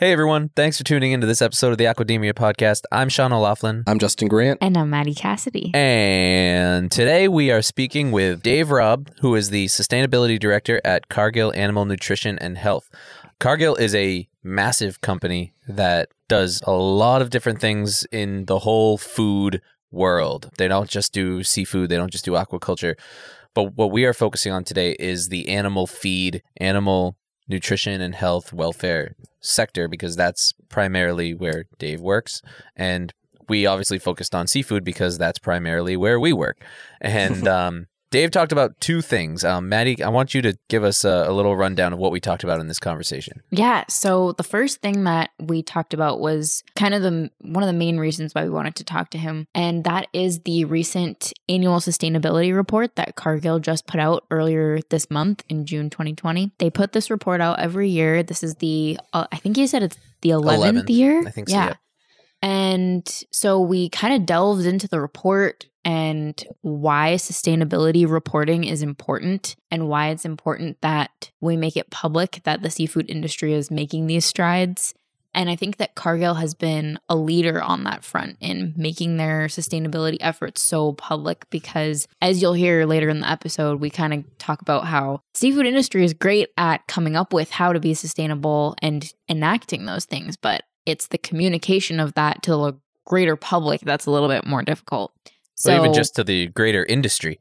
Hey everyone, thanks for tuning into this episode of the Aquademia podcast. I'm Sean O'Laughlin. I'm Justin Grant. And I'm Maddie Cassidy. And today we are speaking with Dave Robb, who is the Sustainability Director at Cargill Animal Nutrition and Health. Cargill is a massive company that does a lot of different things in the whole food world. They don't just do seafood, they don't just do aquaculture. But what we are focusing on today is the animal feed, animal nutrition and health welfare sector because that's primarily where Dave works. And we obviously focused on seafood because that's primarily where we work. And um, Dave talked about two things. Um, Maddie, I want you to give us a, a, little rundown of what we talked about in this conversation. Yeah. So the first thing that we talked about was kind of the one of the main reasons why we wanted to talk to him, and that is the recent annual sustainability report that Cargill just put out earlier this month in June 2020. They put this report out every year. This is the uh, I think you said it's the 11th, 11th year. I think so. Yeah. yeah. And so we kind of delved into the report and why sustainability reporting is important and why it's important that we make it public that the seafood industry is making these strides. And I think that Cargill has been a leader on that front in making their sustainability efforts so public because as you'll hear later in the episode, we kind of talk about how seafood industry is great at coming up with how to be sustainable and enacting those things, but it's the communication of that to the greater public that's a little bit more difficult. So even just to the greater industry.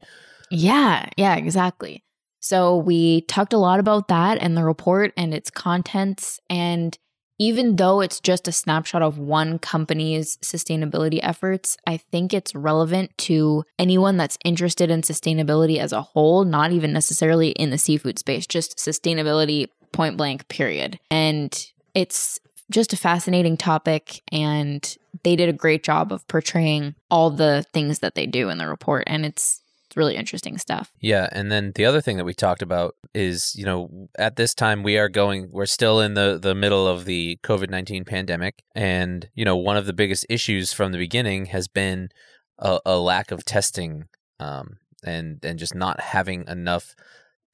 Yeah, yeah, exactly. So we talked a lot about that and the report and its contents. And even though it's just a snapshot of one company's sustainability efforts, I think it's relevant to anyone that's interested in sustainability as a whole, not even necessarily in the seafood space, just sustainability point blank, period. And it's just a fascinating topic and they did a great job of portraying all the things that they do in the report and it's really interesting stuff. Yeah, and then the other thing that we talked about is, you know, at this time we are going we're still in the the middle of the COVID-19 pandemic and, you know, one of the biggest issues from the beginning has been a, a lack of testing um and and just not having enough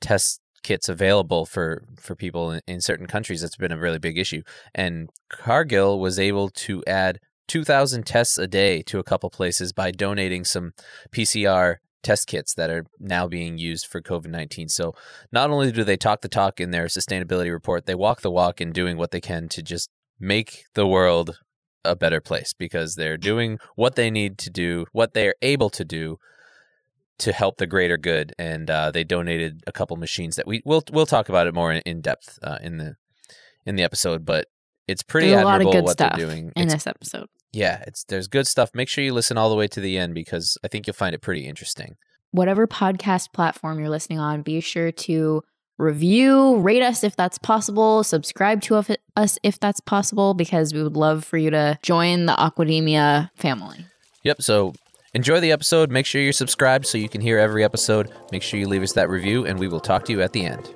test kits available for for people in, in certain countries that's been a really big issue and Cargill was able to add 2000 tests a day to a couple places by donating some PCR test kits that are now being used for COVID 19. So, not only do they talk the talk in their sustainability report, they walk the walk in doing what they can to just make the world a better place because they're doing what they need to do, what they're able to do to help the greater good, and uh, they donated a couple machines that we we'll we'll talk about it more in, in depth uh, in the in the episode. But it's pretty there's admirable a lot of good what stuff they're doing in it's, this episode. Yeah, it's there's good stuff. Make sure you listen all the way to the end because I think you'll find it pretty interesting. Whatever podcast platform you're listening on, be sure to review, rate us if that's possible, subscribe to us if that's possible, because we would love for you to join the Aquademia family. Yep. So Enjoy the episode. Make sure you're subscribed so you can hear every episode. Make sure you leave us that review, and we will talk to you at the end.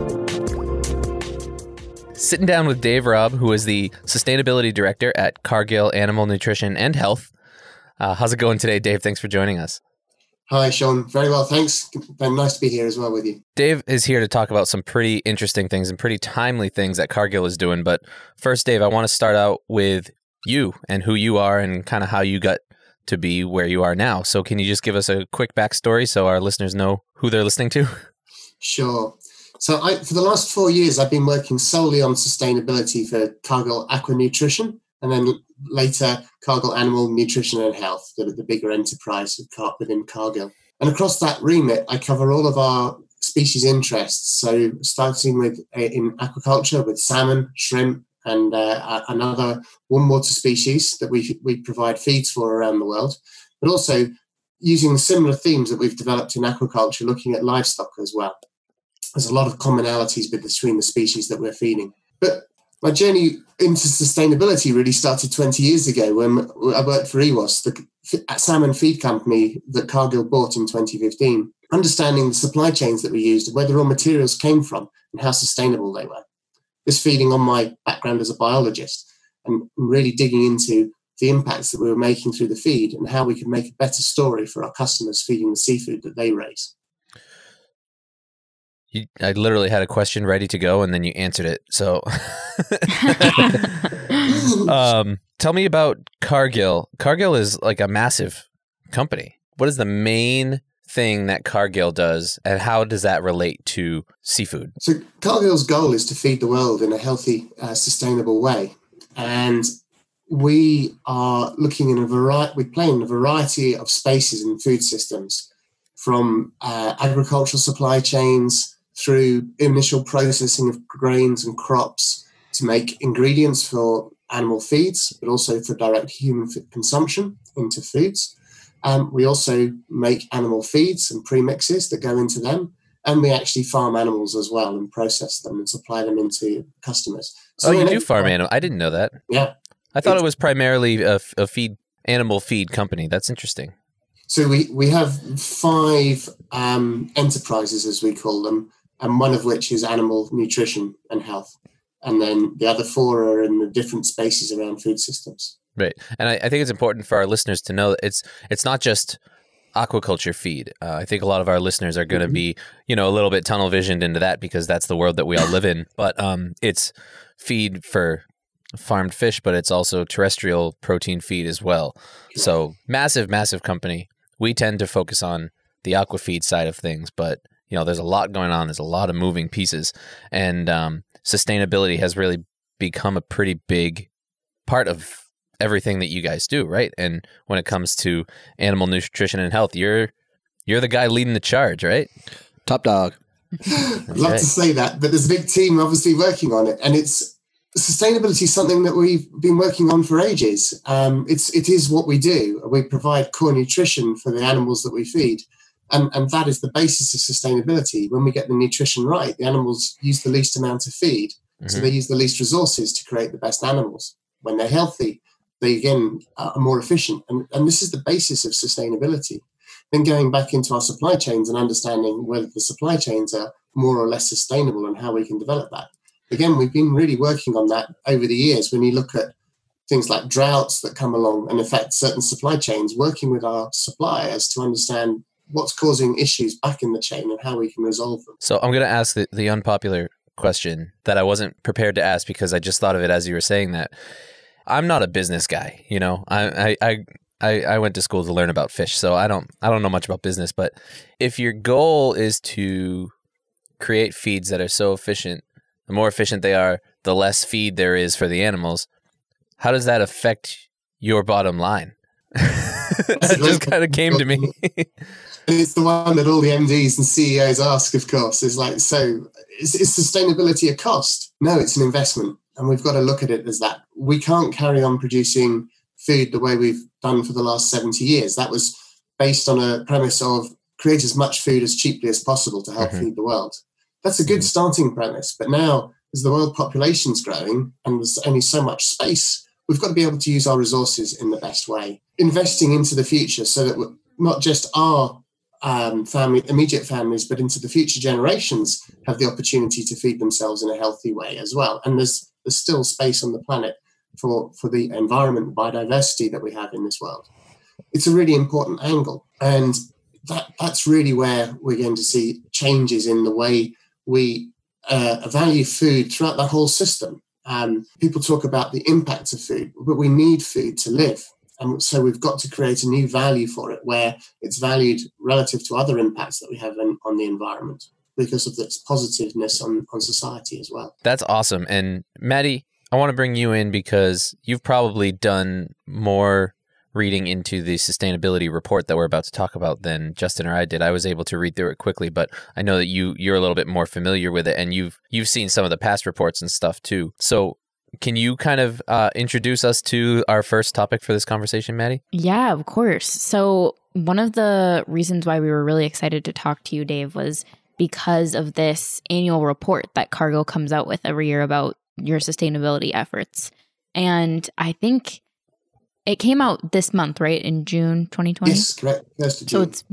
Sitting down with Dave Robb, who is the Sustainability Director at Cargill Animal Nutrition and Health. Uh, how's it going today, Dave? Thanks for joining us. Hi, Sean. Very well, thanks. Very nice to be here as well with you. Dave is here to talk about some pretty interesting things and pretty timely things that Cargill is doing. But first, Dave, I want to start out with you and who you are and kind of how you got to be where you are now. So, can you just give us a quick backstory so our listeners know who they're listening to? Sure. So, I, for the last four years, I've been working solely on sustainability for Cargill Aqua Nutrition and then later Cargill Animal Nutrition and Health, the, the bigger enterprise within Cargill. And across that remit, I cover all of our species interests. So starting with uh, in aquaculture with salmon, shrimp, and uh, another warm water species that we we provide feeds for around the world, but also using similar themes that we've developed in aquaculture, looking at livestock as well. There's a lot of commonalities between the species that we're feeding. But my journey into sustainability really started 20 years ago when I worked for EWOS, the salmon feed company that Cargill bought in 2015. Understanding the supply chains that we used, where the raw materials came from, and how sustainable they were. This feeding on my background as a biologist and really digging into the impacts that we were making through the feed and how we could make a better story for our customers feeding the seafood that they raise. You, I literally had a question ready to go, and then you answered it. So, um, tell me about Cargill. Cargill is like a massive company. What is the main thing that Cargill does, and how does that relate to seafood? So, Cargill's goal is to feed the world in a healthy, uh, sustainable way, and we are looking in a variety. We play in a variety of spaces in food systems, from uh, agricultural supply chains through initial processing of grains and crops to make ingredients for animal feeds, but also for direct human consumption into foods. Um, we also make animal feeds and premixes that go into them. And we actually farm animals as well and process them and supply them into customers. So oh, you do farm animals? I didn't know that. Yeah. I thought it was primarily a, a feed animal feed company. That's interesting. So we, we have five um, enterprises, as we call them, and one of which is animal nutrition and health. And then the other four are in the different spaces around food systems. Right, and I, I think it's important for our listeners to know that it's it's not just aquaculture feed. Uh, I think a lot of our listeners are going to mm-hmm. be, you know, a little bit tunnel visioned into that because that's the world that we all live in. But um, it's feed for farmed fish, but it's also terrestrial protein feed as well. So massive, massive company. We tend to focus on the aqua feed side of things, but you know, there's a lot going on. There's a lot of moving pieces, and um, sustainability has really become a pretty big part of everything that you guys do, right? And when it comes to animal nutrition and health, you're you're the guy leading the charge, right? Top dog. I'd love right. to say that, but there's a big team obviously working on it, and it's sustainability is something that we've been working on for ages. Um, it's it is what we do. We provide core nutrition for the animals that we feed, and, and that is the basis of sustainability. When we get the nutrition right, the animals use the least amount of feed. Mm-hmm. So they use the least resources to create the best animals. When they're healthy, they again are more efficient. And, and this is the basis of sustainability. Then going back into our supply chains and understanding whether the supply chains are more or less sustainable and how we can develop that. Again, we've been really working on that over the years. When you look at things like droughts that come along and affect certain supply chains, working with our suppliers to understand what's causing issues back in the chain and how we can resolve them. So I'm going to ask the, the unpopular question that I wasn't prepared to ask because I just thought of it as you were saying that. I'm not a business guy, you know. I I I, I went to school to learn about fish, so I don't I don't know much about business. But if your goal is to create feeds that are so efficient, the more efficient they are, the less feed there is for the animals. How does that affect your bottom line? that just kind of came to me. it's the one that all the MDs and CEOs ask, of course, is like, so is, is sustainability a cost? No, it's an investment. And we've got to look at it as that. We can't carry on producing food the way we've done for the last 70 years. That was based on a premise of create as much food as cheaply as possible to help mm-hmm. feed the world. That's a good mm-hmm. starting premise. But now, as the world population's growing and there's only so much space, we've got to be able to use our resources in the best way, investing into the future so that not just our um, family, immediate families, but into the future generations have the opportunity to feed themselves in a healthy way as well. And there's there's still space on the planet for for the environment biodiversity that we have in this world. It's a really important angle, and that that's really where we're going to see changes in the way we uh, value food throughout the whole system. Um, people talk about the impact of food, but we need food to live. And so we've got to create a new value for it where it's valued relative to other impacts that we have in, on the environment because of its positiveness on, on society as well. That's awesome. And Maddie, I want to bring you in because you've probably done more reading into the sustainability report that we're about to talk about than Justin or I did. I was able to read through it quickly, but I know that you you're a little bit more familiar with it and you've you've seen some of the past reports and stuff too. So can you kind of uh, introduce us to our first topic for this conversation, Maddie? Yeah, of course. So, one of the reasons why we were really excited to talk to you, Dave, was because of this annual report that Cargill comes out with every year about your sustainability efforts. And I think it came out this month, right? In June 2020? Yes, correct. So it's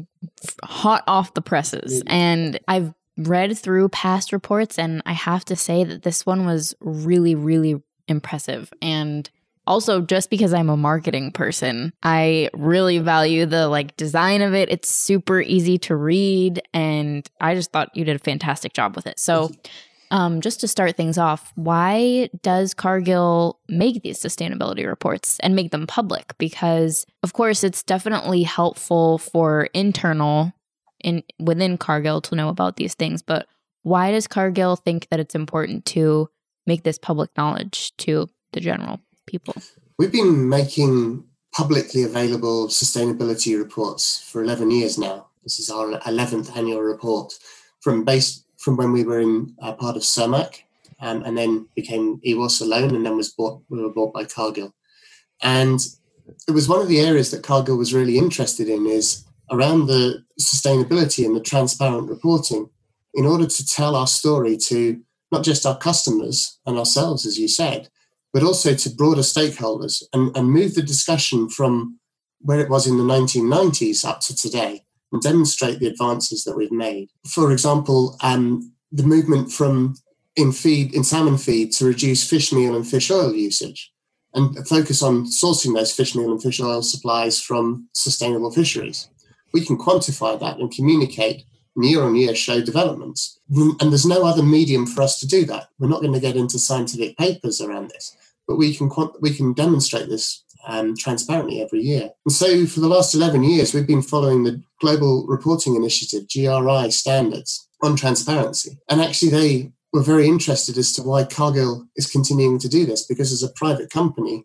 hot off the presses. Yeah. And I've read through past reports, and I have to say that this one was really, really impressive. And also just because I'm a marketing person, I really value the like design of it. It's super easy to read and I just thought you did a fantastic job with it. So um, just to start things off, why does Cargill make these sustainability reports and make them public? Because of course, it's definitely helpful for internal in within Cargill to know about these things, but why does Cargill think that it's important to make this public knowledge to the general people? We've been making publicly available sustainability reports for 11 years now. This is our 11th annual report from based from when we were in uh, part of Cermaq um, and then became EWOS alone and then was bought, we were bought by Cargill. And it was one of the areas that Cargill was really interested in is around the sustainability and the transparent reporting in order to tell our story to not just our customers and ourselves, as you said, but also to broader stakeholders and, and move the discussion from where it was in the 1990s up to today and demonstrate the advances that we've made. For example, um, the movement from in feed in salmon feed to reduce fish meal and fish oil usage and focus on sourcing those fish meal and fish oil supplies from sustainable fisheries. We can quantify that and communicate year on year show developments. And there's no other medium for us to do that. We're not going to get into scientific papers around this, but we can we can demonstrate this um, transparently every year. And so for the last 11 years, we've been following the Global Reporting Initiative, GRI standards on transparency. And actually, they were very interested as to why Cargill is continuing to do this, because as a private company,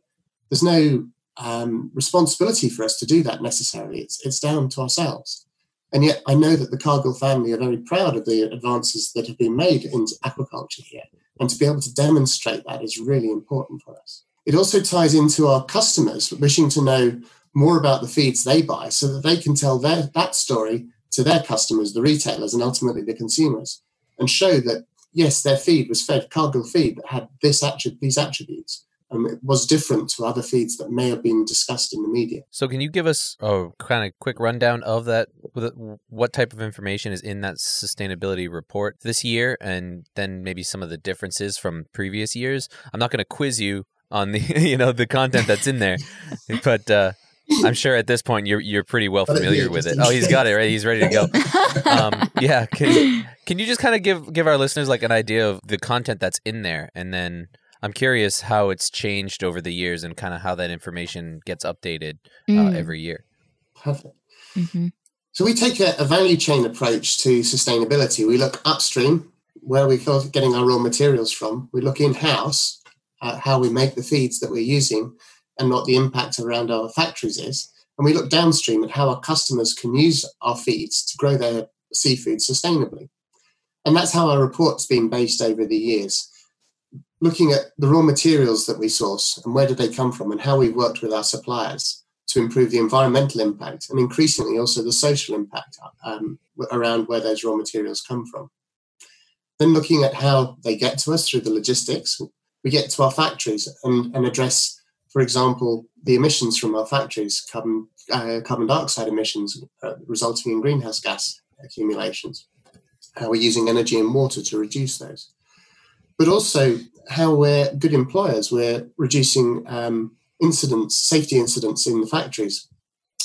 there's no um, responsibility for us to do that necessarily. It's, it's down to ourselves. And yet, I know that the Cargill family are very proud of the advances that have been made in aquaculture here. And to be able to demonstrate that is really important for us. It also ties into our customers wishing to know more about the feeds they buy so that they can tell their, that story to their customers, the retailers, and ultimately the consumers, and show that, yes, their feed was fed Cargill feed that had this these attributes um, it was different to other feeds that may have been discussed in the media. So, can you give us a kind of quick rundown of that? What type of information is in that sustainability report this year, and then maybe some of the differences from previous years? I'm not going to quiz you on the you know the content that's in there, but. Uh, I'm sure at this point you're you're pretty well familiar with it. Oh, he's got it right. He's ready to go. Um, yeah, can can you just kind of give give our listeners like an idea of the content that's in there, and then I'm curious how it's changed over the years and kind of how that information gets updated uh, mm. every year. Perfect. Mm-hmm. So we take a, a, value chain approach to sustainability. We look upstream, where we're getting our raw materials from. We look in house at how we make the feeds that we're using and what the impact around our factories is. And we look downstream at how our customers can use our feeds to grow their seafood sustainably. And that's how our report's been based over the years looking at the raw materials that we source and where do they come from and how we've worked with our suppliers to improve the environmental impact and increasingly also the social impact um, around where those raw materials come from. Then looking at how they get to us through the logistics, we get to our factories and, and address, for example, the emissions from our factories, carbon, uh, carbon dioxide emissions uh, resulting in greenhouse gas accumulations, how we're using energy and water to reduce those. But also how we're good employers. We're reducing um, incidents, safety incidents in the factories.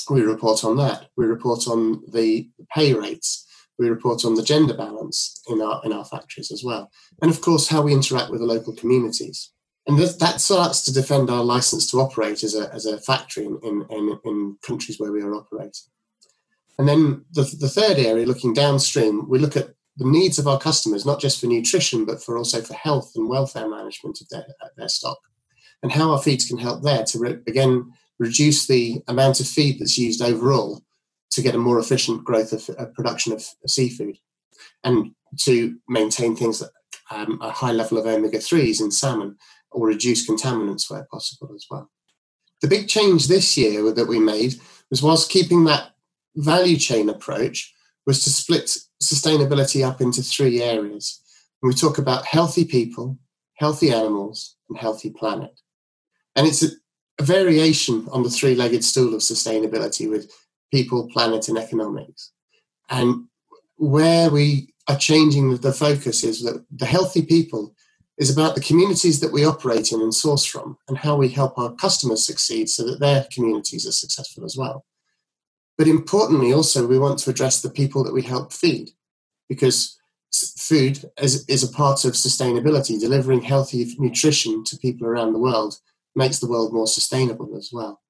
We report on that. We report on the pay rates. We report on the gender balance in our in our factories as well, and of course how we interact with the local communities. And that starts to defend our license to operate as a, as a factory in, in, in countries where we are operating. And then the, the third area, looking downstream, we look at the needs of our customers, not just for nutrition, but for also for health and welfare management of their, their stock, and how our feeds can help there to re- again reduce the amount of feed that's used overall to get a more efficient growth of, of production of, of, seafood, and to maintain things at um, a high level of omega threes in salmon, or reduce contaminants where possible as well. The big change this year that we made was whilst keeping that value chain approach was to split sustainability up into three areas. And we talk about healthy people, healthy animals, and healthy planet. And it's a, a variation on the three legged stool of sustainability with people, planet, and economics. And where we are changing the focus is that the healthy people is about the communities that we operate in and source from and how we help our customers succeed so that their communities are successful as well. But importantly, also, we want to address the people that we help feed because food is, is a part of sustainability. Delivering healthy nutrition to people around the world makes the world more sustainable as well.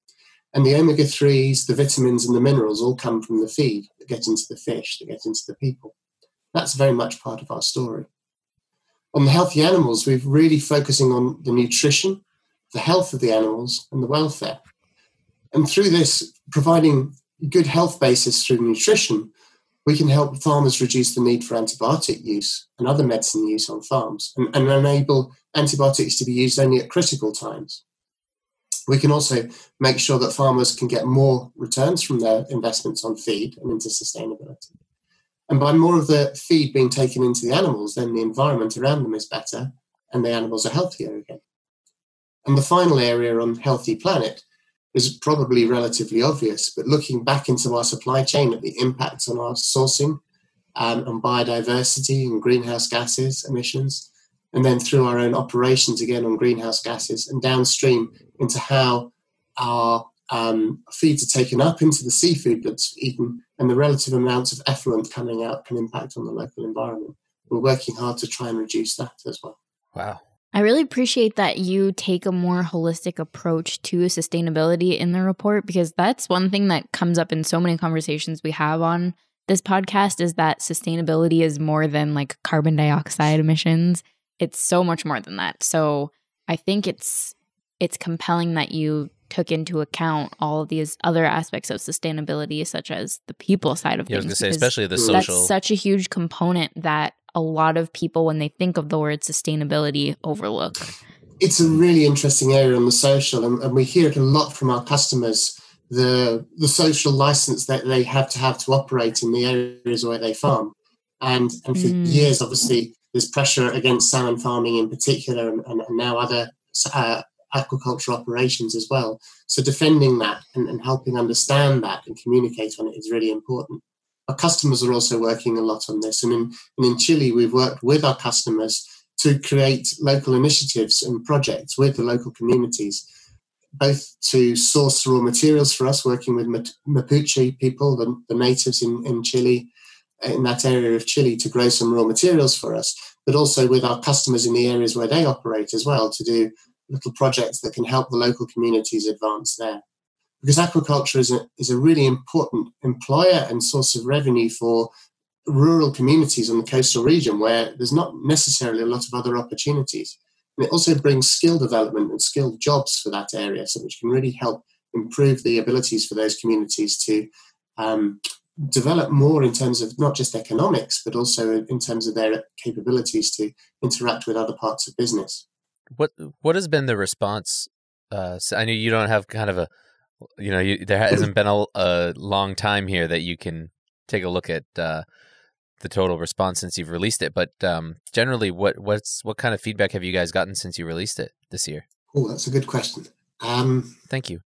And the omega 3s, the vitamins, and the minerals all come from the feed that get into the fish, that get into the people. That's very much part of our story. On the healthy animals, we're really focusing on the nutrition, the health of the animals, and the welfare. And through this, providing good health basis through nutrition, we can help farmers reduce the need for antibiotic use and other medicine use on farms and, and enable antibiotics to be used only at critical times. We can also make sure that farmers can get more returns from their investments on feed and into sustainability. And by more of the feed being taken into the animals, then the environment around them is better and the animals are healthier again. And the final area on healthy planet is probably relatively obvious, but looking back into our supply chain at the impacts on our sourcing um, and biodiversity and greenhouse gases emissions, and then through our own operations again on greenhouse gases and downstream into how our um, feeds are taken up into the seafood that's eaten and the relative amounts of effluent coming out can impact on the local environment. We're working hard to try and reduce that as well. Wow. I really appreciate that you take a more holistic approach to sustainability in the report because that's one thing that comes up in so many conversations we have on this podcast is that sustainability is more than like carbon dioxide emissions. It's so much more than that. So I think it's it's compelling that you took into account all of these other aspects of sustainability, such as the people side of yeah, things. I was going to say, especially the social. That's such a huge component that a lot of people, when they think of the word sustainability, overlook. It's a really interesting area on the social, and, and we hear it a lot from our customers. The the social license that they have to have to operate in the areas where they farm, and and for mm. years, obviously, there's pressure against salmon farming in particular, and, and now other uh, aquaculture operations as well. So defending that and, and helping understand that and communicate on it is really important. Our customers are also working a lot on this. And in, and in Chile, we've worked with our customers to create local initiatives and projects with the local communities, both to source raw materials for us, working with Mapuche people, the, the natives in, in Chile, in that area of Chile, to grow some raw materials for us, but also with our customers in the areas where they operate as well to do little projects that can help the local communities advance there. Because aquaculture is a, is a really important employer and source of revenue for rural communities on the coastal region where there's not necessarily a lot of other opportunities. And it also brings skill development and skilled jobs for that area, so which can really help improve the abilities for those communities to um, develop more in terms of not just economics, but also in terms of their capabilities to interact with other parts of business. What what has been the response? Uh, I know you don't have kind of a, you know, you, there hasn't been a, a, long time here that you can take a look at uh, the total response since you've released it. But um, generally, what what's what kind of feedback have you guys gotten since you released it this year? Oh, that's a good question. Um, Thank you.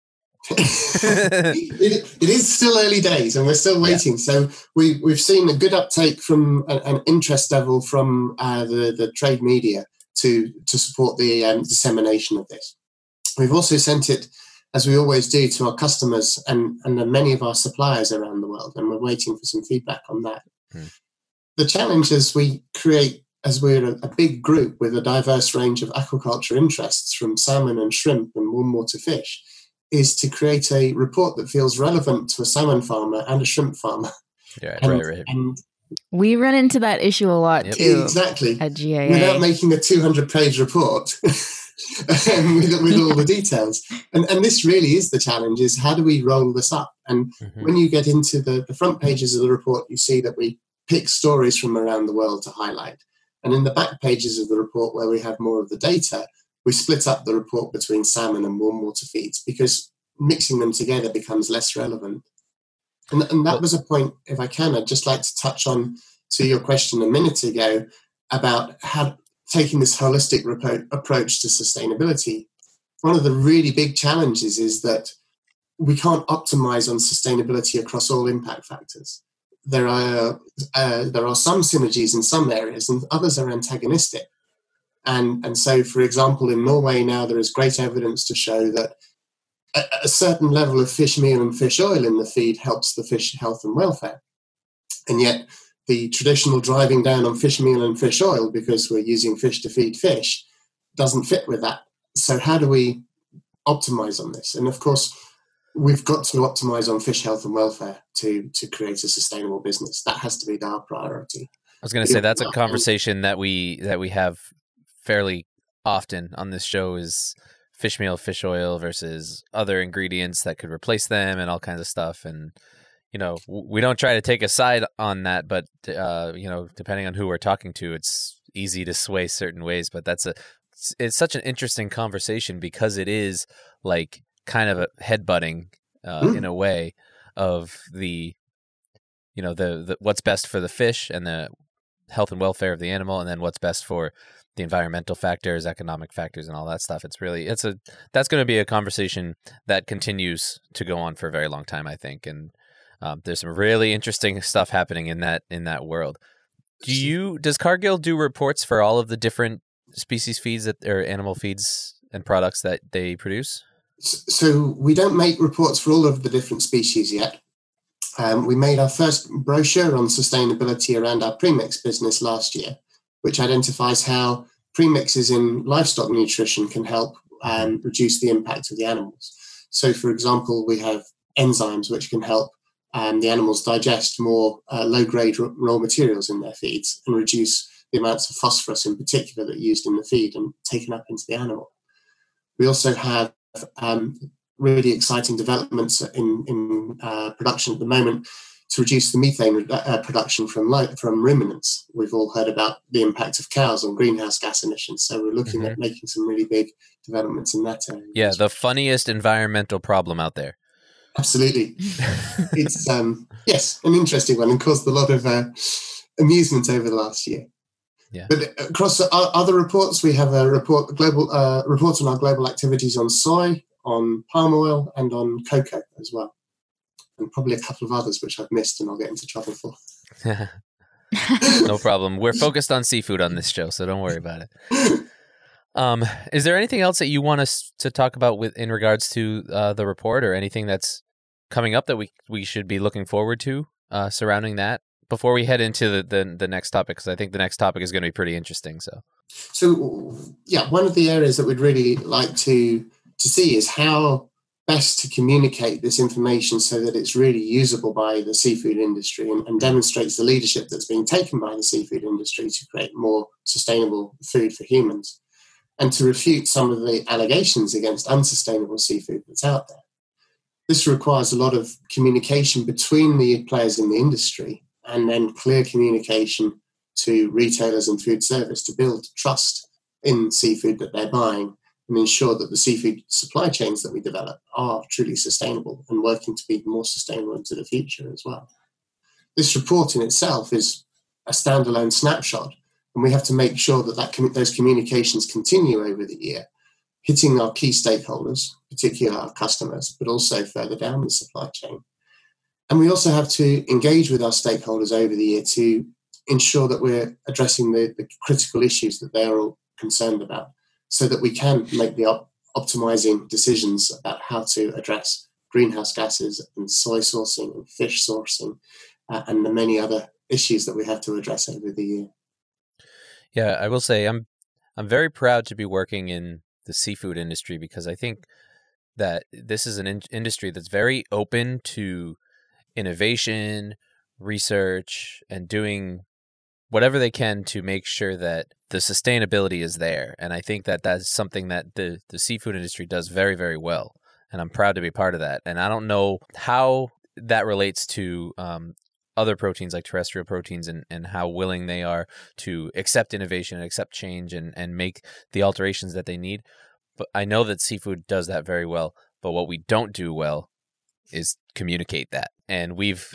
it, it is still early days and we're still waiting. Yeah. So we, we've seen a good uptake from an, an interest level from uh, the, the trade media to, to support the um, dissemination of this. We've also sent it, as we always do, to our customers and, and many of our suppliers around the world, and we're waiting for some feedback on that. Hmm. The challenge is we create, as we're a, a, big group with a diverse range of aquaculture interests from salmon and shrimp and warm water fish, is to create a report that feels relevant to a salmon farmer and a shrimp farmer. Yeah, and, right, right. And we run into that issue a lot yep. too. Exactly. At GAA. Without making a 200 page report with, with, all the details. And, and this really is the challenge is how do we roll this up? And mm-hmm. when you get into the, the front pages of the report, you see that we pick stories from around the world to highlight. And in the back pages of the report, where we have more of the data, we split up the report between salmon and warm water feeds because mixing them together becomes less relevant. And, and that was a point, if I can, I'd just like to touch on to your question a minute ago about how taking this holistic repo- approach to sustainability, one of the really big challenges is that we can't optimize on sustainability across all impact factors. There are uh, there are some synergies in some areas, and others are antagonistic. And and so, for example, in Norway now there is great evidence to show that a, a certain level of fish meal and fish oil in the feed helps the fish health and welfare, and yet the traditional driving down on fish meal and fish oil because we're using fish to feed fish doesn't fit with that. So how do we optimize on this? And of course, we've got to optimize on fish health and welfare to to create a sustainable business. That has to be our priority. I was going to say that's a conversation that we that we have fairly often on this show is fish meal, fish oil versus other ingredients that could replace them and all kinds of stuff and you know we don't try to take a side on that but uh, you know depending on who we're talking to it's easy to sway certain ways but that's a it's, it's such an interesting conversation because it is like kind of a headbutting uh, mm. in a way of the you know the, the what's best for the fish and the health and welfare of the animal and then what's best for the environmental factors economic factors and all that stuff it's really it's a that's going to be a conversation that continues to go on for a very long time i think and um, there's some really interesting stuff happening in that in that world. Do you does Cargill do reports for all of the different species feeds that or animal feeds and products that they produce? So we don't make reports for all of the different species yet. Um, we made our first brochure on sustainability around our premix business last year, which identifies how premixes in livestock nutrition can help um, reduce the impact of the animals. So, for example, we have enzymes which can help and the animals digest more uh, low grade raw materials in their feeds and reduce the amounts of phosphorus in particular that are used in the feed and taken up into the animal. We also have um, really exciting developments in, in uh, production at the moment to reduce the methane uh, production from light, from ruminants. We've all heard about the impact of cows on greenhouse gas emissions, so we're looking mm-hmm. at making some really big developments in that area. Yeah, the funniest environmental problem out there. Absolutely. it's, um, yes, an interesting one and caused a lot of uh, amusement over the last year. Yeah. But across other reports, we have a report, global uh, reports on our global activities on soy, on palm oil, and on cocoa as well, and probably a couple of others which I've missed, and I'll get into trouble for. no problem. We're focused on seafood on this show, so don't worry about it. Um, is there anything else that you want us to talk about with in regards to uh, the report, or anything that's coming up that we we should be looking forward to uh, surrounding that before we head into the the, the next topic? Because I think the next topic is going to be pretty interesting. So, so yeah, one of the areas that we'd really like to to see is how best to communicate this information so that it's really usable by the seafood industry and, and, demonstrates the leadership that's being taken by the seafood industry to create more sustainable food for humans and to refute some of the allegations against unsustainable seafood that's out there. This requires a lot of communication between the players in the industry and then clear communication to retailers and food service to build trust in seafood that they're buying and ensure that the seafood supply chains that we develop are truly sustainable and working to be more sustainable into the future as well. This report in itself is a standalone snapshot and we have to make sure that, that those communications continue over the year, hitting our key stakeholders, particularly our customers, but also further down the supply chain. And we also have to engage with our stakeholders over the year to ensure that we're addressing the, the critical issues that they're all concerned about so that we can make the op- optimizing decisions about how to address greenhouse gases and soy sourcing and fish sourcing uh, and the many other issues that we have to address over the year. Yeah, I will say I'm I'm very proud to be working in the seafood industry because I think that this is an in- industry that's very open to innovation, research, and doing whatever they can to make sure that the sustainability is there. And I think that that's something that the the seafood industry does very very well. And I'm proud to be part of that. And I don't know how that relates to um, other proteins like terrestrial proteins and, and how willing they are to accept innovation and accept change and, and make the alterations that they need. But I know that seafood does that very well. But what we don't do well is communicate that and we've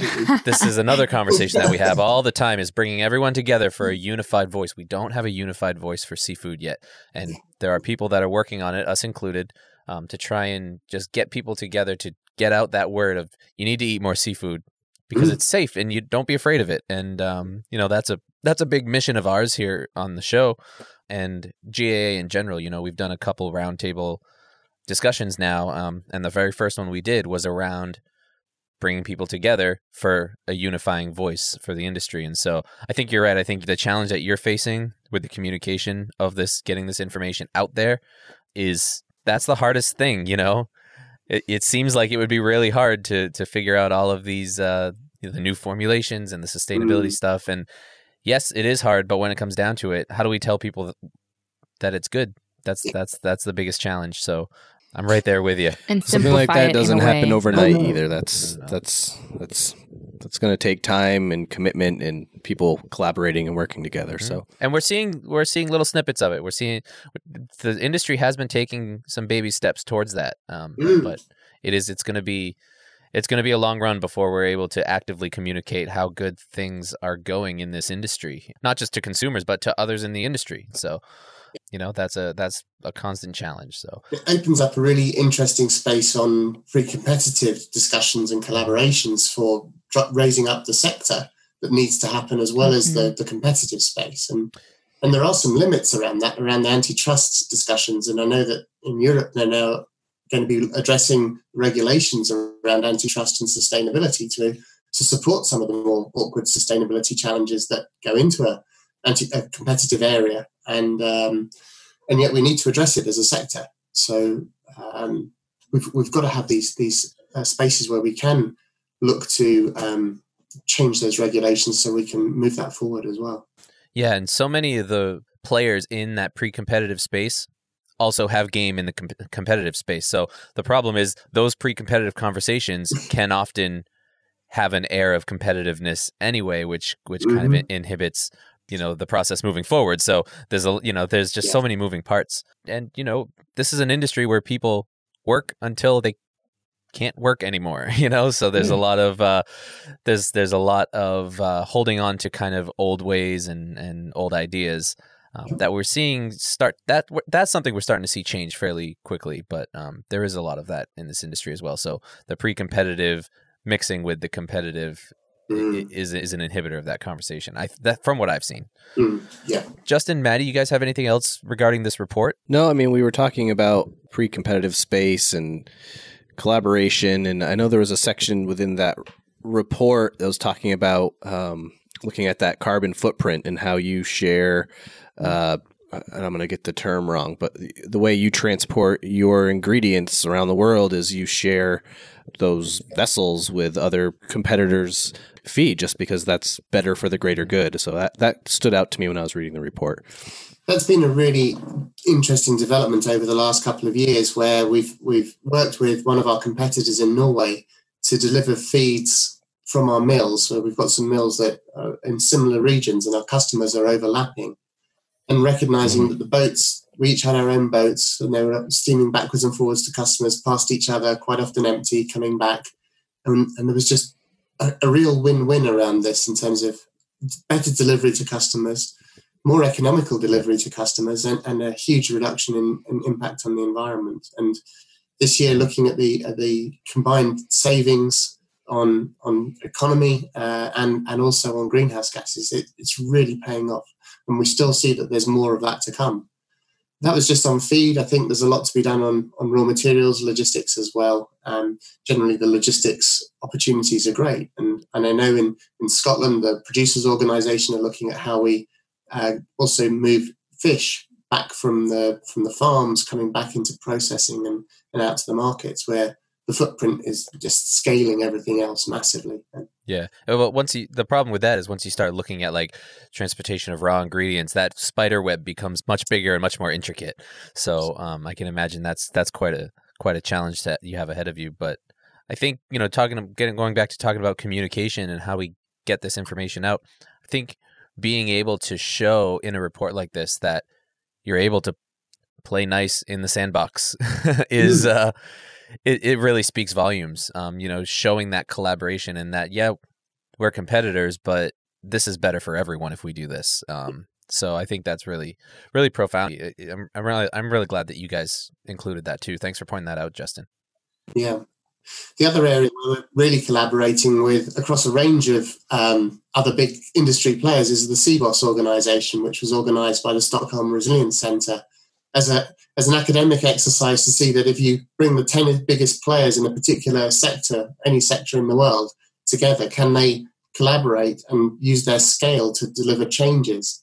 this is another conversation that we have all the time is bringing everyone together for a unified voice we don't have a unified voice for seafood yet and there are people that are working on it us included um, to try and just get people together to get out that word of you need to eat more seafood because it's safe and you don't be afraid of it and um, you know that's a that's a big mission of ours here on the show and GAA in general you know we've done a couple roundtable discussions now um, and the very first one we did was around bringing people together for a unifying voice for the industry. And so I think you're right. I think the challenge that you're facing with the communication of this, getting this information out there, is that's the hardest thing. You know, it, it seems like it would be really hard to to figure out all of these uh, the new formulations and the sustainability mm. stuff. And yes, it is hard, but when it comes down to it, how do we tell people that, that it's good? That's that's that's the biggest challenge. So I'm right there with you. And something like that doesn't happen overnight either. That's that's that's that's going to take time and commitment and people collaborating and working together. Mm-hmm. So, and we're seeing we're seeing little snippets of it. We're seeing the industry has been taking some baby steps towards that, um, mm. but it is it's going to be it's going to be a long run before we're able to actively communicate how good things are going in this industry, not just to consumers but to others in the industry. So you know that's a that's a constant challenge so it opens up a really interesting space on pre-competitive discussions and collaborations for raising up the sector that needs to happen as well mm-hmm. as the, mm-hmm. the competitive space and and there are some limits around that around the antitrust discussions and i know that in europe they're now going to be addressing regulations around antitrust and sustainability to to support some of the more awkward sustainability challenges that go into a, anti, a competitive area and um, and yet we need to address it as a sector. So um, we've we've got to have these these uh, spaces where we can look to um, change those regulations so we can move that forward as well. Yeah, and so many of the players in that pre-competitive space also have game in the com- competitive space. So the problem is those pre-competitive conversations can often have an air of competitiveness anyway, which which mm-hmm. kind of mm-hmm. inhibits you know the process moving forward. So there's a you know there's just yeah. so many moving parts. And you know this is an industry where people work until they can't work anymore you know? So there's a mm. lot of uh there's there's a lot of uh holding on to kind of old ways and and old ideas um, that we're seeing start that that's something we're starting to see change fairly quickly but um there is a lot of that in this industry as well. So the pre-competitive mixing with the competitive mm. is is an inhibitor of that conversation. I that from what I've seen. Mm. Yeah. Justin, Maddie, you guys have anything else regarding this report? No, I mean we were talking about pre-competitive space and collaboration, and I know there was a section within that report that was talking about um, looking at that carbon footprint and how you share. Uh, and I'm going to get the term wrong, but the way you transport your ingredients around the world is you share those vessels with other competitors feed just because that's better for the greater good. So that, that stood out to me when I was reading the report. That's been a really interesting development over the last couple of years where we've we've worked with one of our competitors in Norway to deliver feeds from our mills. So we've got some mills that are in similar regions and our customers are overlapping. And recognizing mm-hmm. that the boats, we each had our own boats and they were steaming backwards and forwards to customers, past each other, quite often empty, coming back. And, and there was just a, a real win-win around this in terms of better delivery to customers, more economical delivery to customers, and, and a huge reduction in, in, impact on the environment. And this year, looking at the at the combined savings on on economy uh, and and also on greenhouse gases, it, it's really paying off, and we still see that there's more of that to come that was just on feed. I think there's a lot to be done on, on raw materials, logistics as well. Um, generally, the logistics opportunities are great. And, and I know in, in Scotland, the producers' organisation are looking at how we uh, also move fish back from the from the farms, coming back into processing and, and out to the markets where the footprint is just scaling everything else massively. Yeah. Well, uh, once you the problem with that is once you start looking at like transportation of raw ingredients, that spider web becomes much bigger and much more intricate. So um, I can imagine that's that's quite a quite a challenge that you have ahead of you. But I think you know talking getting going back to talking about communication and how we get this information out. I think being able to show in a report like this that you're able to play nice in the sandbox is uh it, it really speaks volumes um you know showing that collaboration and that yeah we're competitors but this is better for everyone if we do this um so I think that's really really profound. I'm, I'm really I'm really glad that you guys included that too. Thanks for pointing that out Justin. Yeah. The other area we're really collaborating with across a range of um, other big industry players is the SeaBOS organization, which was organized by the Stockholm Resilience Center as, a, as an academic exercise to see that if you bring the 10 biggest players in a particular sector, any sector in the world, together, can they collaborate and use their scale to deliver changes?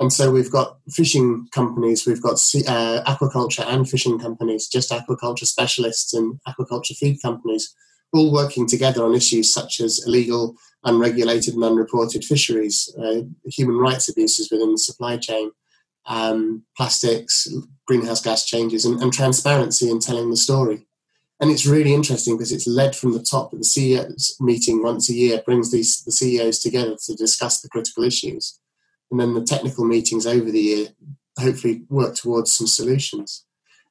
And so we've got fishing companies, we've got uh, aquaculture and fishing companies, just aquaculture specialists and aquaculture feed companies, all working together on issues such as illegal, unregulated, and unreported fisheries, uh, human rights abuses within the supply chain, um, plastics, greenhouse gas changes, and, and transparency in telling the story. And it's really interesting because it's led from the top. The CEOs meeting once a year brings these the CEOs together to discuss the critical issues and then the technical meetings over the year hopefully work towards some solutions.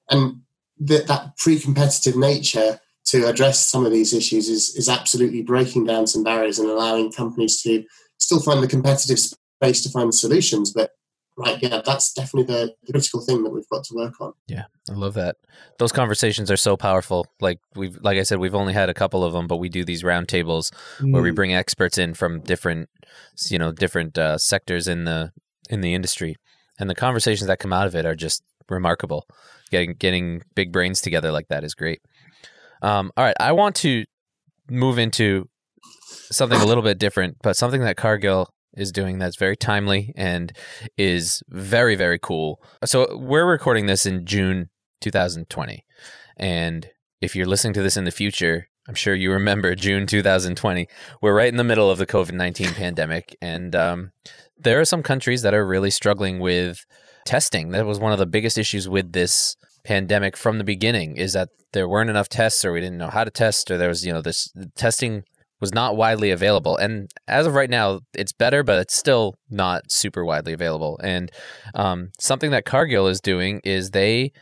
And that, that pre-competitive nature to address some of these issues is, is absolutely breaking down some barriers and allowing companies to still find the competitive space to find solutions, but right yeah that's definitely the, the, critical thing that we've got to work on. Yeah i love that. Those conversations are so powerful. Like we've like i said we've only had a couple of them but we do these roundtables mm. where we mm. bring experts in from different you know different uh, sectors in the in the industry. And the conversations that come out of it are just remarkable. Getting getting big brains together like that is great. Um, all right i want to move into something a little bit different but something that cargill is doing that's very timely and is very very cool. So we're recording this in June 2020 and if you're listening to this in the future, I'm sure you remember June 2020. We're right in the middle of the COVID 19 pandemic, and um, there are some countries that are really struggling with testing. That was one of the biggest issues with this pandemic from the beginning is that there weren't enough tests or we didn't know how to test or there was you know this testing was not widely available. And as of right now, it's better, but it's still not super widely available. And um, something that Cargill is doing is they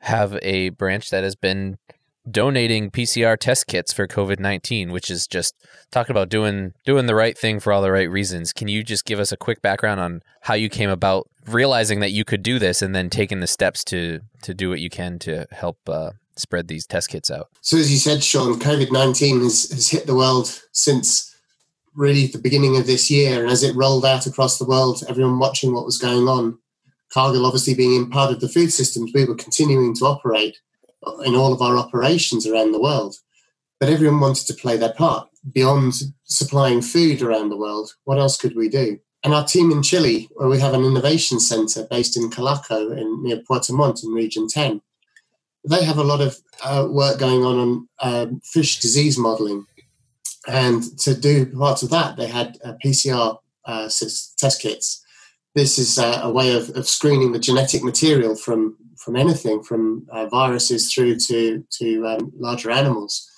have a branch that has been donating PCR test kits for COVID nineteen, which is just talking about doing doing the right thing for all the right reasons. Can you just give us a quick background on how you came about realizing that you could do this, and then taking the steps to to do what you can to help uh, spread these test kits out. So, as you said, Sean, COVID 19 has, has hit the world since really the beginning of this year. And as it rolled out across the world, everyone watching what was going on, Cargill obviously being in part of the food systems, we were continuing to operate in all of our operations around the world. But everyone wanted to play their part beyond supplying food around the world. What else could we do? And our team in Chile, where we have an innovation center based in Colaco in near Puerto Montt in Region 10, they have a lot of uh, work going on on um, fish disease modeling. And to do parts of that, they had uh, PCR uh, test kits. This is uh, a way of, of, screening the genetic material from, from anything, from uh, viruses through to, to um, larger animals,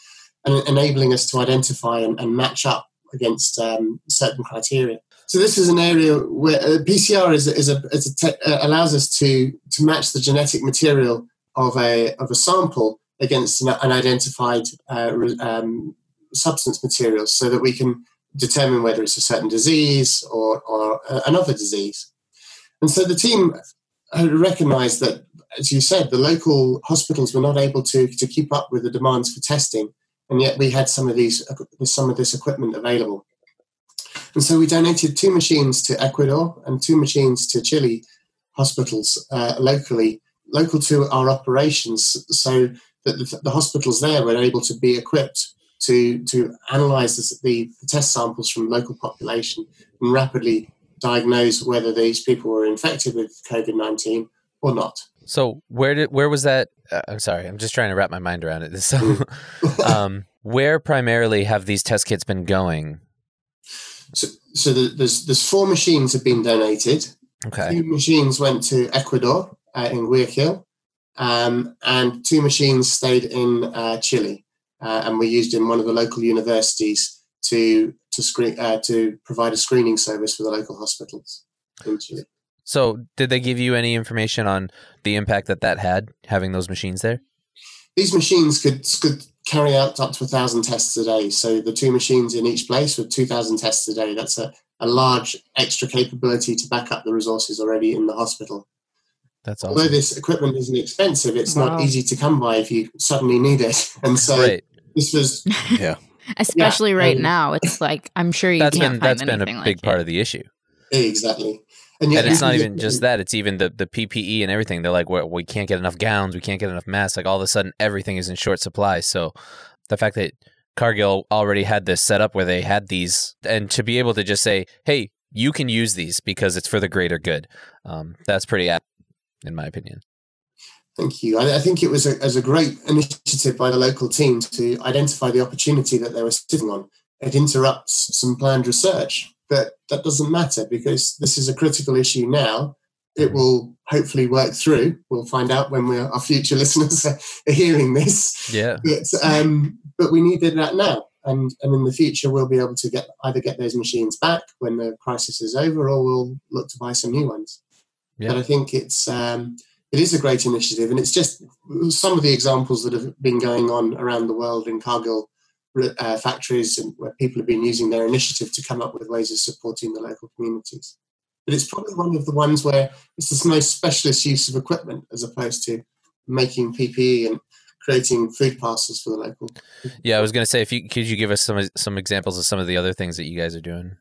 and enabling us to identify and, and match up against um, certain criteria. So this is an area where uh, PCR is, is a, is a te- allows us to, to match the genetic material of a of a sample against an, an identified uh, um, substance material, so that we can determine whether it's a certain disease or, or another disease. And so the team recognised that, as you said, the local hospitals were not able to to keep up with the demands for testing, and yet we had some of these some of this equipment available. And so we donated two machines to Ecuador and two machines to Chile hospitals uh, locally local to our operations so that the, the hospitals there were able to be equipped to, to analyze the, the test samples from local population and rapidly diagnose whether these people were infected with COVID 19 or not. So where did where was that? Uh, I'm sorry, I'm just trying to wrap my mind around it. So, um, where primarily have these test kits been going? So, so the, there's there's four machines have been donated. Okay, two machines went to Ecuador, uh, in Guayaquil, um, and two machines stayed in uh, Chile, uh, and were used in one of the local universities to to screen uh, to provide a screening service for the local hospitals in Chile. So, did they give you any information on the impact that that had having those machines there? These machines could could carry out up to a thousand tests a day. So the two machines in each place with two thousand tests a day. That's a, a large extra capability to back up the resources already in the hospital. That's awesome. Although this equipment isn't expensive, it's Wow. not easy to come by if you suddenly need it. And so right. this was Yeah. Especially right um, now, it's like I'm sure you That's can't been find that's been a anything big like part of the issue. exactly. And, yet and it's not even just that; it's even the the PPE and everything. They're like, well, we can't get enough gowns, we can't get enough masks. Like all of a sudden, everything is in short supply. So the fact that Cargill already had this set up where they had these, and to be able to just say, "Hey, you can use these because it's for the greater good," um, that's pretty apt, in my opinion. Thank you. I, I think it was a, as a great initiative by the local team to identify the opportunity that they were sitting on. It interrupts some planned research, but that doesn't matter because this is a critical issue now. It will hopefully work through. We'll find out when we're, our future listeners are, are hearing this. Yeah, But, um, but we needed that now. And, and in the future, we'll be able to get either get those machines back when the crisis is over, or we'll look to buy some new ones. Yeah. But I think it's um, it is a great initiative, and it's just some of the examples that have been going on around the world in Cargill uh, factories, and where people have been using their initiative to come up with ways of supporting the local communities. But it's probably one of the ones where it's the most specialist use of equipment as opposed to making PPE and creating food parcels for the local. yeah. I was gonna say, if you could you give us some some examples of some of the other things that you guys are doing?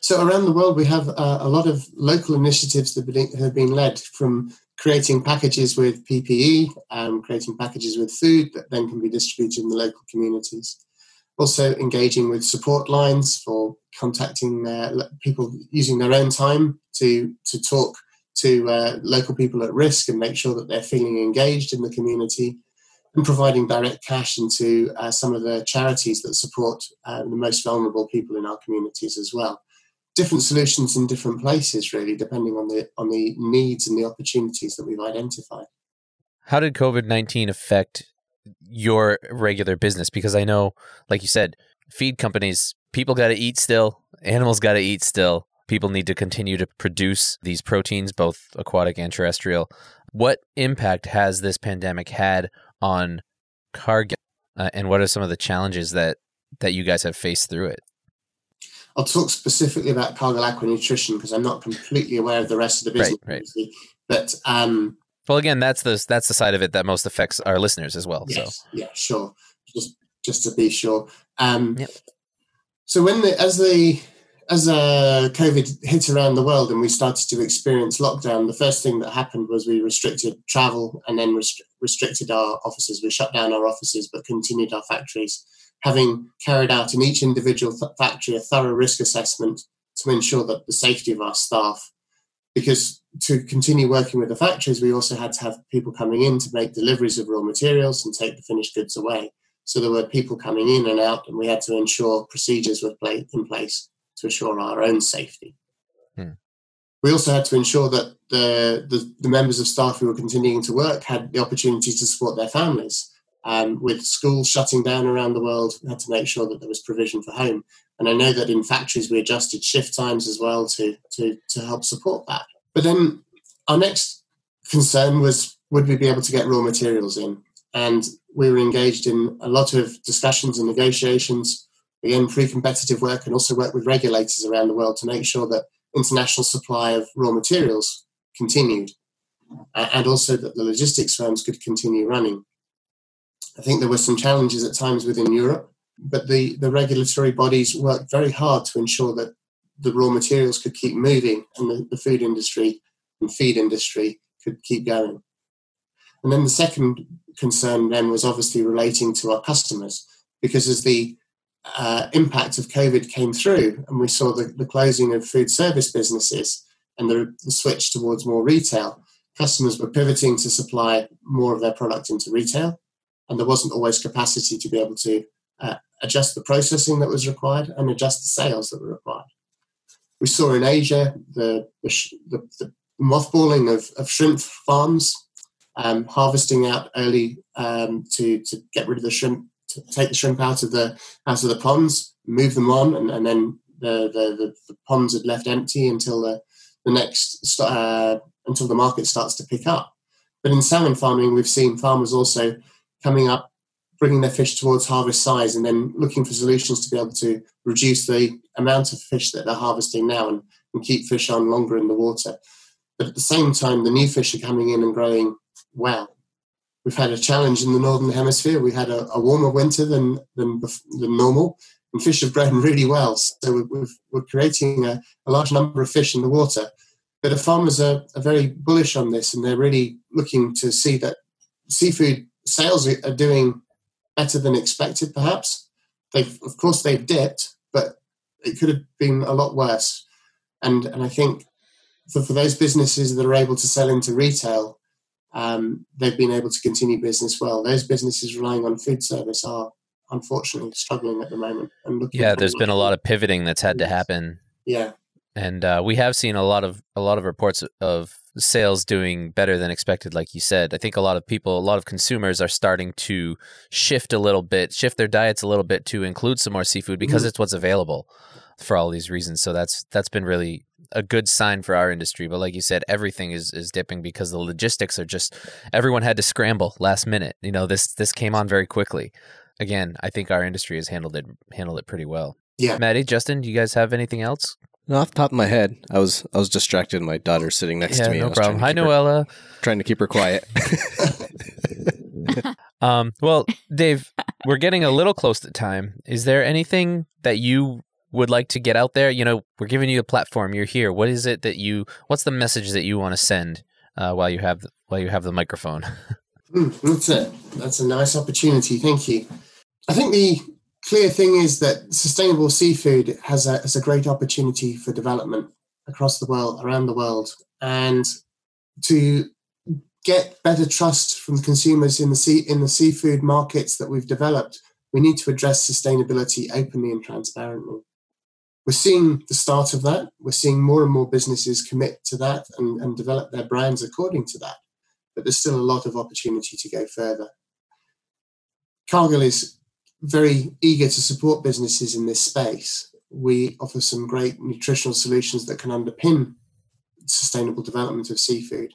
So around the world, we have uh, a lot of local initiatives that have been led from creating packages with PPE, um, creating packages with food that then can be distributed in the local communities. Also engaging with support lines for contacting uh, people using their own time to to talk to uh, local people at risk and make sure that they're feeling engaged in the community, and providing direct cash into uh, some of the charities that support uh, the most vulnerable people in our communities as well different solutions in different places really depending on the on the needs and the opportunities that we've identified How did COVID 19 affect your regular business? Because I know, like you said, feed companies, people got to eat still, animals got to eat still. People need to continue to produce these proteins, both aquatic and terrestrial. What impact has this pandemic had on Cargill? Uh, and what are some of the challenges that, that you guys have faced through it? i'll talk specifically about cargill aqua nutrition because i'm not completely aware of the rest of the business right. obviously. but um Well, again, that's the that's the side of it that most affects our listeners as well. So, yes yeah sure just just to be sure um Yep. so when the as the as uh, COVID hit around the world and we started to experience lockdown, the first thing that happened was we restricted travel and then rest- restricted our offices. We shut down our offices but continued our factories, having carried out in each individual th- factory a thorough risk assessment to ensure that the safety of our staff. Because to continue working with the factories, we also had to have people coming in to make deliveries of raw materials and take the finished goods away. So there were people coming in and out, and we had to ensure procedures were in place to assure our own safety. Hmm. We also had to ensure that the, the, the members of staff who were continuing to work had the opportunity to support their families. Um, with schools shutting down around the world, we had to make sure that there was provision for home. And I know that in factories we adjusted shift times as well to, to, to help support that. But then our next concern was would we be able to get raw materials in? And we were engaged in a lot of discussions and negotiations again, pre-competitive work and also work with regulators around the world to make sure that international supply of raw materials continued uh, and also that the logistics firms could continue running. I think there were some challenges at times within Europe, but the, the regulatory bodies worked very hard to ensure that the raw materials could keep moving and the, the food industry and feed industry could keep going. And then the second concern then was obviously relating to our customers, because as the uh, impact of COVID came through, and we saw the, the closing of food service businesses and the, the switch towards more retail, customers were pivoting to supply more of their product into retail, and there wasn't always capacity to be able to uh, adjust the processing that was required and adjust the sales that were required. We saw in Asia the, the, the, mothballing of, of shrimp farms, um, harvesting out early um, to, to get rid of the shrimp, take the shrimp out of the out of the ponds, move them on, and, and then the, the, the, ponds had left empty until the, the next uh, until the market starts to pick up. But in salmon farming, we've seen farmers also coming up, bringing their fish towards harvest size, and then looking for solutions to be able to reduce the amount of fish that they're harvesting now and, and keep fish on longer in the water. But at the same time, the new fish are coming in and growing well. We've had a challenge in the northern hemisphere. We had a, a warmer winter than, than than normal, and fish have grown really well. So we are creating a, a, large number of fish in the water. But the farmers are, are very bullish on this, and they're really looking to see that seafood sales are doing better than expected. Perhaps they've, of course, they've dipped, but it could have been a lot worse. And and I think for, for those businesses that are able to sell into retail, um, they've been able to continue business well. Those businesses relying on food service are unfortunately struggling at the moment. And yeah, there's been a lot of pivoting that's had to happen. Yeah, and uh, we have seen a lot of a lot of reports of sales doing better than expected. Like you said, I think a lot of people, a lot of consumers are starting to shift a little bit, shift their diets a little bit to include some more seafood because mm. it's what's available for all these reasons. So that's that's been really a good sign for our industry. But like you said, everything is is dipping because the logistics are just everyone had to scramble last minute. You know, this this came on very quickly. Again, I think our industry has handled it handled it pretty well. Yeah. Maddie, Justin, do you guys have anything else? No, off the top of my head, I was I was distracted. My daughter's sitting next yeah, to me. No problem. Hi, Noella. Her, trying to keep her quiet. um, well, Dave, we're getting a little close to time. Is there anything that you would like to get out there, you know, we're giving you a platform. You're here. What is it that you? What's the message that you want to send uh, while you have while you have the microphone? mm, that's it. That's a nice opportunity. Thank you. I think the clear thing is that sustainable seafood has a has a great opportunity for development across the world, around the world, and to get better trust from consumers in the sea in the seafood markets that we've developed, we need to address sustainability openly and transparently we're seeing the start of that. We're seeing more and more businesses commit to that and, and develop their brands according to that. But there's still a lot of opportunity to go further. Cargill is very eager to support businesses in this space. We offer some great nutritional solutions that can underpin sustainable development of seafood.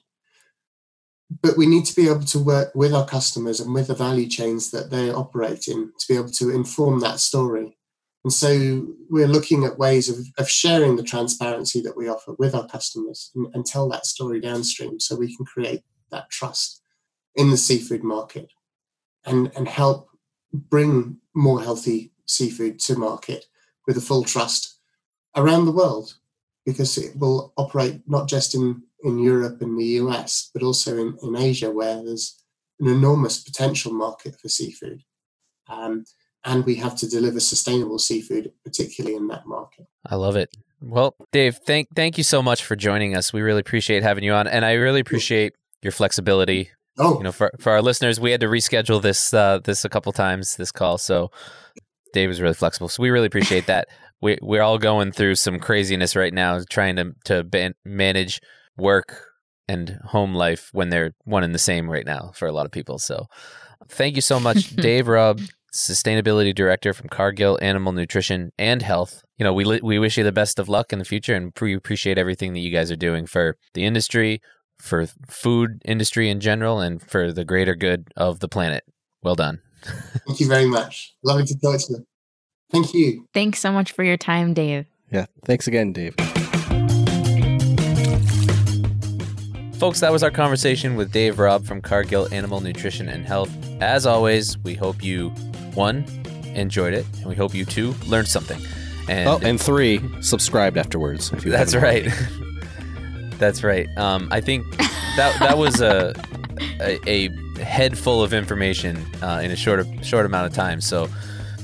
But we need to be able to work with our customers and with the value chains that they operate in to be able to inform that story and so we're looking at ways of, of sharing the transparency that we offer with our customers and, and tell that story downstream so we can create that trust in the seafood market and, and help bring more healthy seafood to market with a full trust around the world because it will operate not just in, in Europe and the US, but also in, in Asia, where there's an enormous potential market for seafood. Um, and we have to deliver sustainable seafood, particularly in that market. I love it. Well, Dave, thank thank you so much for joining us. We really appreciate having you on, and I really appreciate your flexibility. Oh, you know, for for our listeners, we had to reschedule this uh, this a couple times this call, so Dave was really flexible. So we really appreciate that. We we're all going through some craziness right now, trying to to ban- manage work and home life when they're one and the same right now for a lot of people. So, thank you so much, Dave Robb sustainability director from Cargill Animal Nutrition and Health. You know, we li- we wish you the best of luck in the future, and we appreciate everything that you guys are doing for the industry, for food industry in general, and for the greater good of the planet. Well done. Thank you very much. Lovely to talk to you. Thank you. Thanks so much for your time, Dave. Yeah. Thanks again, Dave. Folks, that was our conversation with Dave Robb from Cargill Animal Nutrition and Health. As always, we hope you one, enjoyed it, and we hope you two learned something. And, oh, and three, subscribed afterwards. If you that's right. that's right. Um, I think that that was a, a, a head full of information uh, in a short short amount of time. So,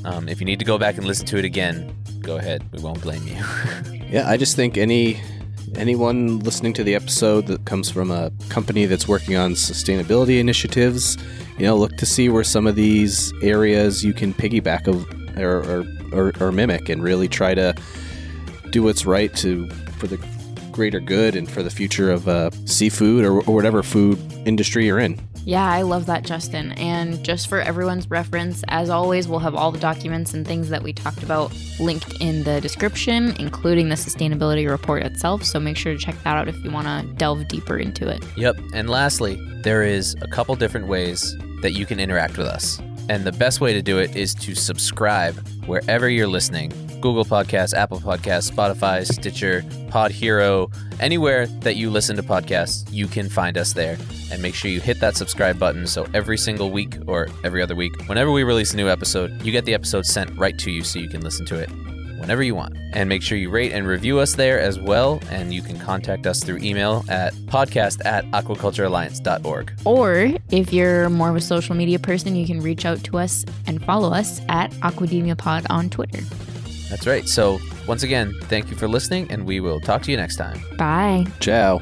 um, if you need to go back and listen to it again, go ahead. We won't blame you. yeah, I just think any anyone listening to the episode that comes from a company that's working on sustainability initiatives, you know, look to see where some of these areas you can piggyback of or, or, or, or mimic and really try to do what's right to for the greater good and for the future of uh, seafood or, or whatever food industry you're in. Yeah, I love that, Justin. And just for everyone's reference, as always, we'll have all the documents and things that we talked about linked in the description, including the sustainability report itself. So make sure to check that out if you want to delve deeper into it. Yep. And lastly, there is a couple different ways that you can interact with us. And the best way to do it is to subscribe wherever you're listening Google Podcasts, Apple Podcasts, Spotify, Stitcher, Pod Hero, anywhere that you listen to podcasts, you can find us there. And make sure you hit that subscribe button so every single week or every other week, whenever we release a new episode, you get the episode sent right to you so you can listen to it whenever you want. And make sure you rate and review us there as well. And you can contact us through email at podcast at aquaculturealliance.org. Or if you're more of a social media person, you can reach out to us and follow us at Aquademia Pod on Twitter. That's right. So, once again, thank you for listening, and we will talk to you next time. Bye. Ciao.